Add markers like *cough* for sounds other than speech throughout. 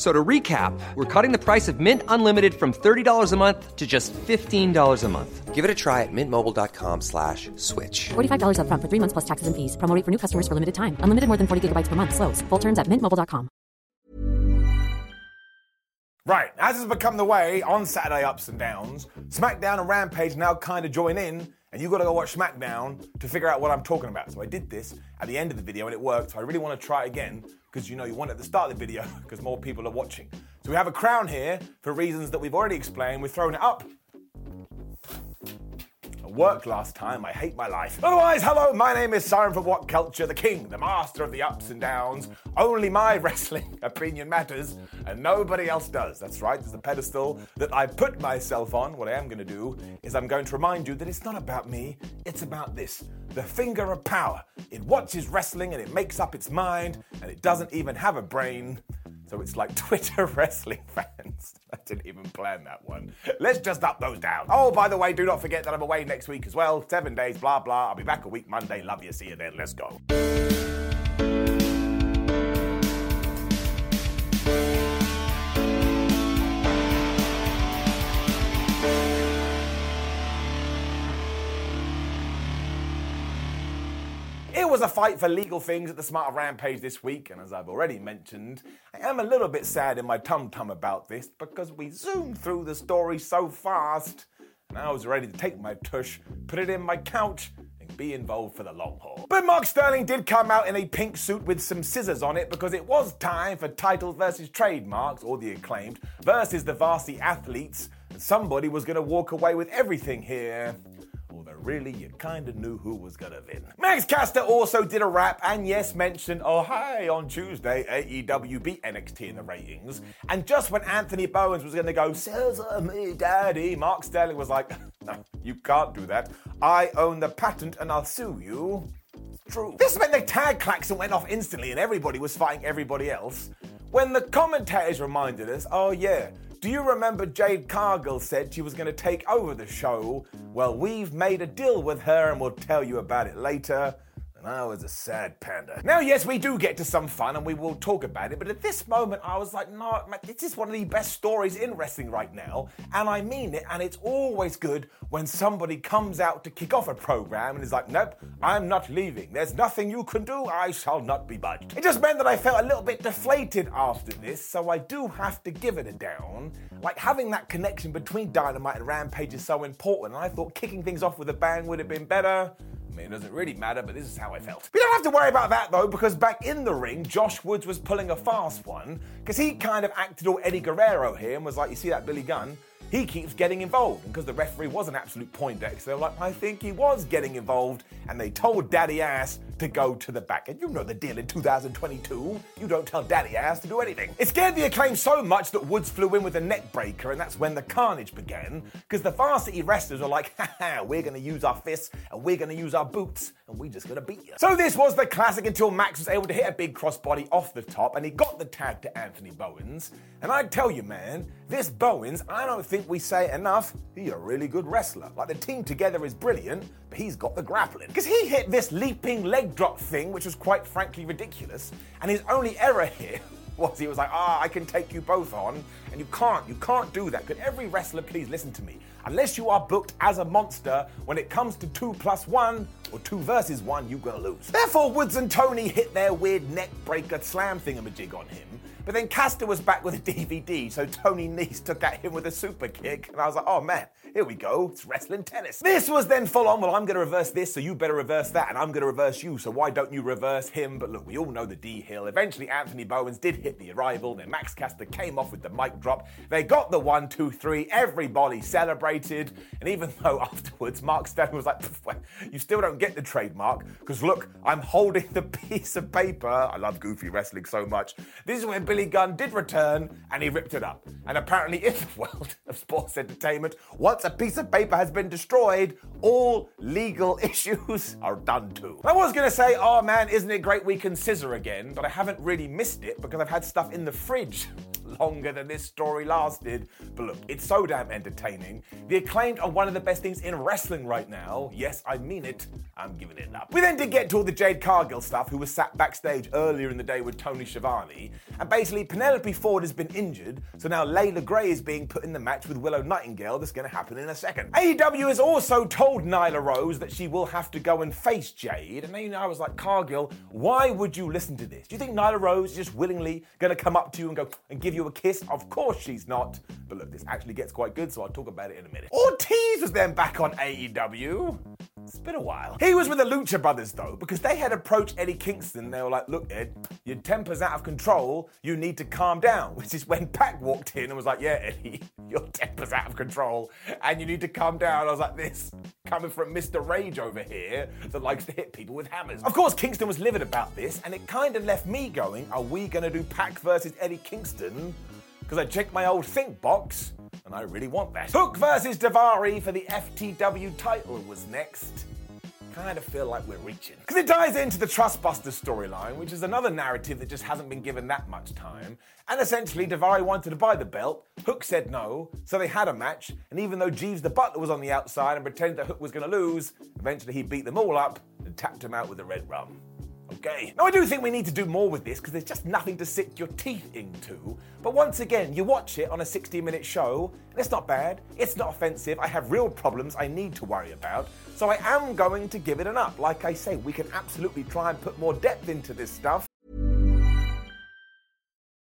So to recap, we're cutting the price of Mint Unlimited from $30 a month to just $15 a month. Give it a try at mintmobile.com slash switch. $45 up front for three months plus taxes and fees. Promo for new customers for limited time. Unlimited more than 40 gigabytes per month. Slows. Full terms at mintmobile.com. Right, as has become the way on Saturday Ups and Downs, SmackDown and Rampage now kind of join in, and you've got to go watch SmackDown to figure out what I'm talking about. So I did this at the end of the video and it worked, so I really want to try it again because you know you want at the start of the video because more people are watching. So we have a crown here for reasons that we've already explained. We're throwing it up worked last time. I hate my life. Otherwise, hello, my name is Simon from What Culture, the king, the master of the ups and downs. Only my *laughs* wrestling opinion matters, and nobody else does. That's right, there's a pedestal that I put myself on. What I am going to do is I'm going to remind you that it's not about me, it's about this the finger of power. It watches wrestling and it makes up its mind, and it doesn't even have a brain. So it's like *laughs* Twitter wrestling fans. *laughs* I didn't even plan that one. Let's just up those down. Oh, by the way, do not forget that I'm away next week as well. Seven days, blah, blah. I'll be back a week Monday. Love you. See you then. Let's go. Was a fight for legal things at the Smart Rampage this week, and as I've already mentioned, I am a little bit sad in my tum tum about this because we zoomed through the story so fast, and I was ready to take my tush, put it in my couch, and be involved for the long haul. But Mark Sterling did come out in a pink suit with some scissors on it because it was time for titles versus trademarks, or the acclaimed, versus the varsity athletes, and somebody was going to walk away with everything here really you kinda knew who was gonna win. Max Caster also did a rap and yes mentioned, oh hi, on Tuesday AEW beat NXT in the ratings. And just when Anthony Bowens was gonna go, Scissor me daddy, Mark Sterling was like, *laughs* no, you can't do that. I own the patent and I'll sue you. True. This meant the tag klaxon went off instantly and everybody was fighting everybody else. When the commentators reminded us, oh yeah, do you remember Jade Cargill said she was going to take over the show? Well, we've made a deal with her and we'll tell you about it later and I was a sad panda. Now, yes, we do get to some fun and we will talk about it, but at this moment, I was like, no, this is one of the best stories in wrestling right now, and I mean it, and it's always good when somebody comes out to kick off a program and is like, nope, I'm not leaving. There's nothing you can do, I shall not be budged. It just meant that I felt a little bit deflated after this, so I do have to give it a down. Like having that connection between Dynamite and Rampage is so important, and I thought kicking things off with a bang would have been better. I mean, it doesn't really matter, but this is how I felt. We don't have to worry about that though, because back in the ring, Josh Woods was pulling a fast one, because he kind of acted all Eddie Guerrero here and was like, you see that Billy Gunn? He keeps getting involved. And because the referee was an absolute Poindexter, they're like, I think he was getting involved. And they told Daddy Ass to go to the back. And you know the deal in 2022. You don't tell Daddy Ass to do anything. It scared the acclaim so much that Woods flew in with a neck breaker, and that's when the carnage began. Because the varsity wrestlers were like, haha, we're going to use our fists and we're going to use our boots and we're just going to beat you. So this was the classic until Max was able to hit a big crossbody off the top and he got the tag to Anthony Bowens. And I tell you, man, this Bowens, I don't think we say enough, he's a really good wrestler. Like the team together is brilliant, but he's got the grappling. Because he hit this leaping leg drop thing, which was quite frankly ridiculous, and his only error *laughs* here was he was like, ah, I can take you both on, and you can't, you can't do that. Could every wrestler please listen to me? Unless you are booked as a monster, when it comes to two plus one or two versus one, you're gonna lose. Therefore, Woods and Tony hit their weird neck breaker slam thingamajig on him. But then Caster was back with a DVD, so Tony Nese took at him with a super kick, and I was like, oh man, here we go, it's wrestling tennis. This was then full on, well, I'm gonna reverse this, so you better reverse that, and I'm gonna reverse you, so why don't you reverse him? But look, we all know the D Hill. Eventually, Anthony Bowens did hit the arrival, then Max Caster came off with the mic drop. They got the one, two, three, everybody celebrated. And even though *laughs* afterwards Mark Sterling was like, you still don't get the trademark, because look, I'm holding the *laughs* piece of paper. I love goofy wrestling so much. This is when Billy Gunn did return and he ripped it up. And apparently, in the world of sports entertainment, once a piece of paper has been destroyed, all legal *laughs* issues are done too. I was gonna say, oh man, isn't it great we can scissor again? But I haven't really missed it because I've had stuff in the fridge *laughs* longer than this story lasted. But look, it's so damn entertaining. The acclaimed are one of the best things in wrestling right now. Yes, I mean it. I'm giving it up. We then did get to all the Jade Cargill stuff, who was sat backstage earlier in the day with Tony Schiavone. And basically, Penelope Ford has been injured, so now Leila Grey is being put in the match with Willow Nightingale. That's going to happen in a second. AEW has also told Nyla Rose that she will have to go and face Jade. And then you know, I was like, Cargill, why would you listen to this? Do you think Nyla Rose is just willingly going to come up to you and go and give you a kiss? Of course she's not. But look, this actually gets quite good, so I'll talk about it in a minute. Ortiz was then back on AEW. It's been a while. He was with the Lucha Brothers though, because they had approached Eddie Kingston. They were like, look, Ed, your temper's out of control. You need to calm down. *laughs* Which is when Pac walked in and was like, yeah, Eddie, *laughs* your temper's out of control and you need to calm down. I was like, this coming from Mr. Rage over here that likes to hit people with hammers. Of course, Kingston was livid about this, and it kind of left me going, are we going to do Pac versus Eddie Kingston? Because I checked my old think box, and I really want that. Hook versus Daivari for the FTW title was next. Kind of feel like we're reaching. Because it ties into the Trustbusters storyline, which is another narrative that just hasn't been given that much time. And essentially, Daivari wanted to buy the belt, Hook said no, so they had a match, and even though Jeeves the Butler was on the outside and pretended that Hook was going to lose, eventually he beat them all up and tapped him out with the red rum. Okay. Now, I do think we need to do more with this because there's just nothing to sink your teeth into. But once again, you watch it on a 60 minute show, and it's not bad, it's not offensive. I have real problems I need to worry about. So I am going to give it an up. Like I say, we can absolutely try and put more depth into this stuff.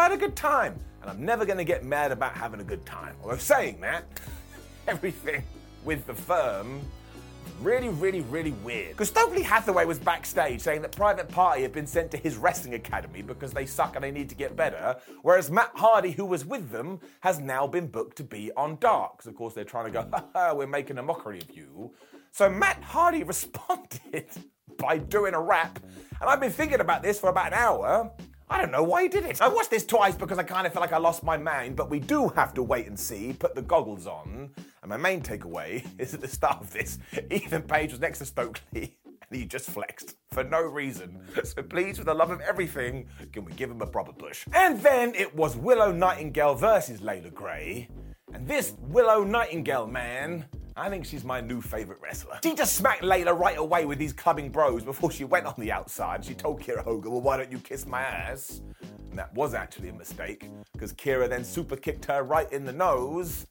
I had a good time, and I'm never going to get mad about having a good time. Although saying that, *laughs* everything with the firm really, really, really weird. Because Stokely Hathaway was backstage saying that Private Party had been sent to his wrestling academy because they suck and they need to get better, whereas Matt Hardy, who was with them, has now been booked to be on Dark. Because of course they're trying to go, *laughs* ha ha, we're making a mockery of you. So Matt Hardy *laughs* responded by doing a rap, and I've been thinking about this for about an hour. I don't know why he did it. I watched this twice because I kind of feel like I lost my mind, but we do have to wait and see, put the goggles on. And my main takeaway *laughs* is at the start of this, Ethan Page was next to Stokely *laughs* and he just flexed for no reason. So please, for the love of everything, can we give him a proper push? And then it was Willow Nightingale versus Leila Grey. And this Willow Nightingale, man, I think she's my new favorite wrestler. She just smacked Leila right away with these clubbing bros before she went on the outside. She told Kiera Hogan, well, why don't you kiss my ass? And that was actually a mistake, because Kiera then super kicked her right in the nose.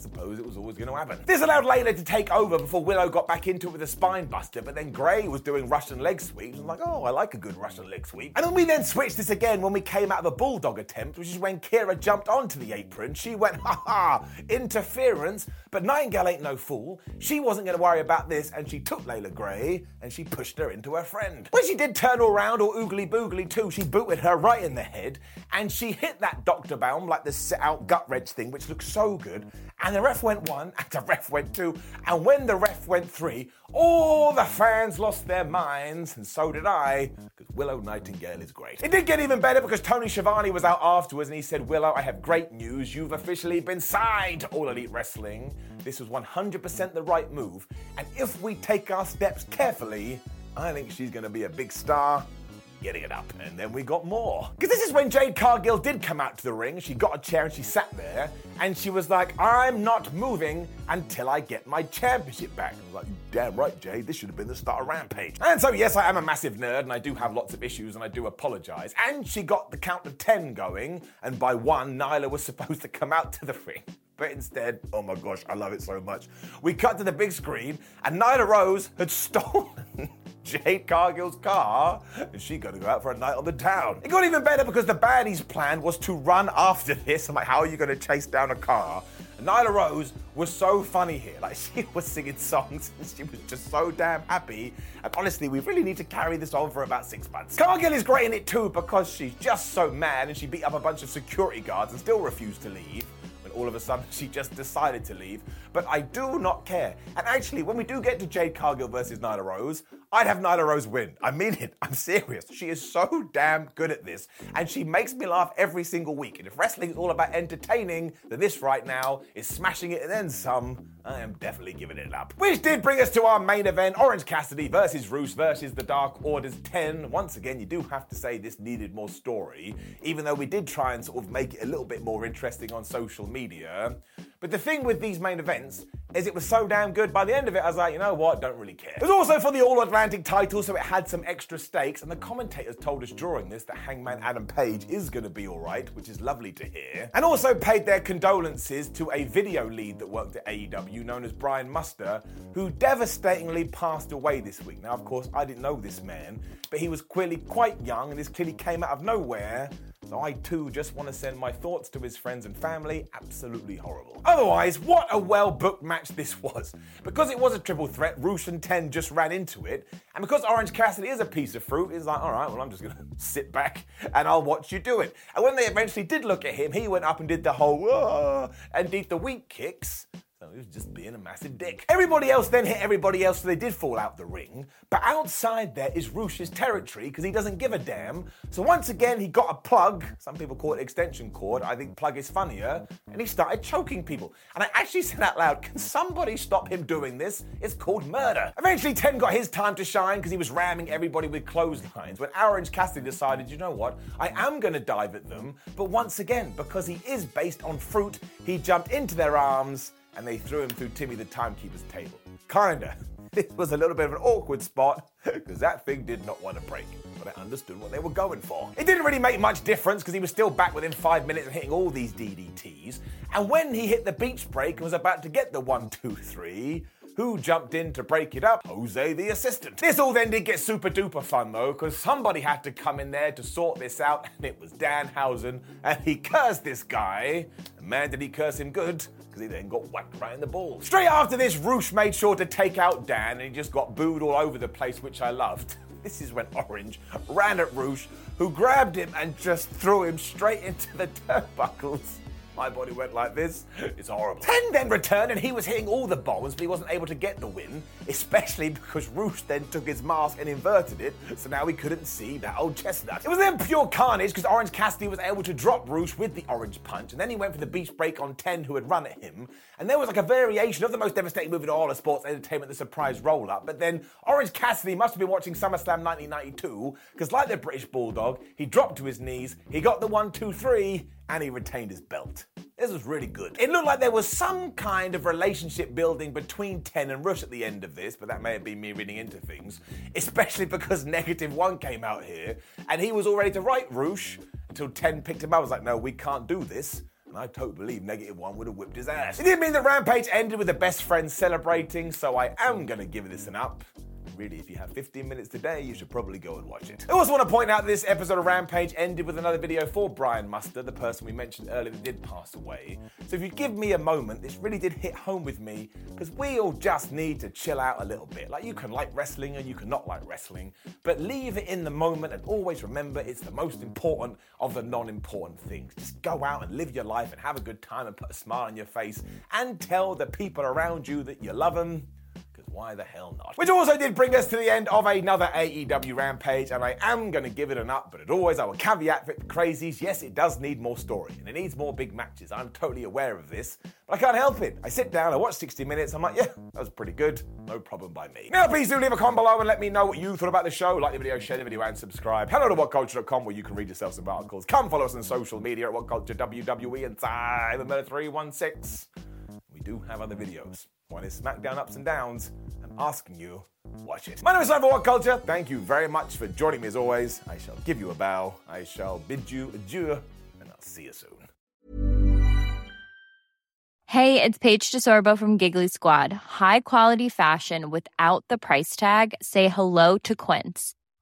Suppose it was always going to happen. This allowed Leila to take over before Willow got back into it with a spine buster, but then Grey was doing Russian leg sweeps. I was like, oh, I like a good Russian leg sweep. And then we then switched this again when we came out of a bulldog attempt, which is when Kiera jumped onto the apron. She went, ha ha, interference, but Nightingale ain't no fool. She wasn't going to worry about this, and she took Leila Grey and she pushed her into her friend. When she did turn around or oogly boogly too, she booted her right in the head, and she hit that Dr. Baum like the set out gut wrench thing, which looks so good. And the ref went one, and the ref went two, and when the ref went three, all the fans lost their minds, and so did I, because Willow Nightingale is great. It did get even better because Tony Schiavone was out afterwards and he said, Willow, I have great news. You've officially been signed to All Elite Wrestling. This was 100% the right move, and if we take our steps carefully, I think she's going to be a big star getting it up. And then we got more. Because this is when Jade Cargill did come out to the ring. She got a chair and she sat there and she was like, I'm not moving until I get my championship back. I was like, damn right, Jade, this should have been the start of Rampage. And so, yes, I am a massive nerd and I do have lots of issues and I do apologize. And she got the count of 10 going, and by one, Nyla was *laughs* supposed to come out to the ring. But instead, oh my gosh, I love it so much. We cut to the big screen, and Nyla Rose had *laughs* stolen Jade Cargill's car, and she got to go out for a night on the town. It got even better because the baddies' plan was to run after this. I'm like, how are you going to chase down a car? And Nyla Rose was so funny here. Like, *laughs* she was singing songs, and she was just so damn happy. And honestly, we really need to carry this on for about six months. Cargill is great in it too because she's just so mad, and she beat up a bunch of security guards and still refused to leave all of a sudden *laughs* she just decided to leave. But I do not care. And actually, when we do get to Jade Cargill versus Nyla Rose, I'd have Nyla Rose win. I mean it. I'm serious. She is so damn good at this. And she makes me laugh every single week. And if wrestling is all about entertaining, then this right now is smashing it and then some. I am definitely giving it up. Which did bring us to our main event Orange Cassidy versus Rush versus the Dark Order's 10. Once again, you do have to say this needed more story, even though we did try and sort of make it a little bit more interesting on social media. But the thing with these main events is it was so damn good. By the end of it, I was like, you know what? Don't really care. It was also for the All Atlantic title, so it had some extra stakes. And the commentators told us during this that Hangman Adam Page is going to be all right, which is lovely to hear. And also paid their condolences to a video lead that worked at AEW known as Brian Muster, who devastatingly passed away this week. Now, of course, I didn't know this man, but he was clearly quite young, and this clearly came out of nowhere. So I too just want to send my thoughts to his friends and family. Absolutely horrible. Otherwise, what a well booked match this was. Because it was a triple threat, Rush and 10 just ran into it. And because Orange Cassidy is a piece of fruit, he's like, all right, well, I'm just going *laughs* to sit back and I'll watch you do it. And when they eventually did look at him, he went up and did the whole, and did the weak kicks. So he was just being a massive dick. Everybody else then hit everybody else, so they did fall out the ring. But outside there is Rush's territory because he doesn't give a damn. So once again, he got a plug. Some people call it extension cord. I think plug is funnier. And he started choking people. And I actually said out loud, can somebody stop him doing this? It's called murder. Eventually, Ten got his time to shine because he was ramming everybody with clotheslines. When Orange Cassidy decided, you know what, I am going to dive at them. But once again, because he is based on fruit, he jumped into their arms and they threw him through Timmy the timekeeper's table. Kinda. *laughs* This was a little bit of an awkward spot *laughs* because that thing did not want to break. But I understood what they were going for. It didn't really make much difference because he was still back within five minutes of hitting all these DDTs. And when he hit the beach break and was about to get the one, two, three, who jumped in to break it up? Jose, the assistant. This all then did get super duper fun though, because somebody had to come in there to sort this out, and it was Dan Danhausen, and he cursed this guy. And man, did he curse him good, because he then got whacked right in the balls. Straight after this, Rush made sure to take out Dan, and he just got booed all over the place, which I loved. *laughs* This is when Orange ran at Rush, who grabbed him and just threw him straight into the turnbuckles. My body went like this. It's horrible. Ten then returned and he was hitting all the bombs, but he wasn't able to get the win, especially because Rush then took his mask and inverted it, so now he couldn't see that old chestnut. It was then pure carnage because Orange Cassidy was able to drop Rush with the orange punch, and then he went for the beach break on 10 who had run at him, and there was like a variation of the most devastating move in all of sports entertainment, the surprise roll up, but then Orange Cassidy must have been watching SummerSlam 1992, because like the British Bulldog, he dropped to his knees, he got the one, two, three, and he retained his belt. This was really good. It looked like there was some kind of relationship building between Ten and Rush at the end of this, but that may have been me reading into things, especially because *laughs* Negative One came out here and he was all ready to write Rush until Ten picked him up. I was like, no, we can't do this. And I totally believe Negative One would have whipped his ass. It didn't mean that Rampage ended with the best friends celebrating, so I am gonna give this an up. Really, if you have 15 minutes today, you should probably go and watch it. I also want to point out this episode of Rampage ended with another video for Brian Muster, the person we mentioned earlier that did pass away. So if you give me a moment, this really did hit home with me because we all just need to chill out a little bit. Like you can like wrestling and you can not like wrestling, but leave it in the moment and always remember it's the most important of the non-important things. Just go out and live your life and have a good time and put a smile on your face and tell the people around you that you love them why the hell not? Which also did bring us to the end of another AEW Rampage, and I am going to give it an up, but as always, I will caveat for the crazies yes, it does need more story, and it needs more big matches. I'm totally aware of this, but I can't help it. I sit down, I watch 60 minutes, I'm like, yeah, that was pretty good. No problem by me. Now, please do leave a comment below and let me know what you thought about the show. Like the video, share the video, and subscribe. Hello to WhatCulture.com, where you can read yourself some articles. Come follow us on social media at WhatCulture WWE and Time 316. Do have other videos. One is SmackDown Ups and Downs. I'm asking you, watch it. My name is Simon What Culture. Thank you very much for joining me as always. I shall give you a bow. I shall bid you adieu, and I'll see you soon. Hey, it's Paige DeSorbo from Giggly Squad. High quality fashion without the price tag. Say hello to Quince.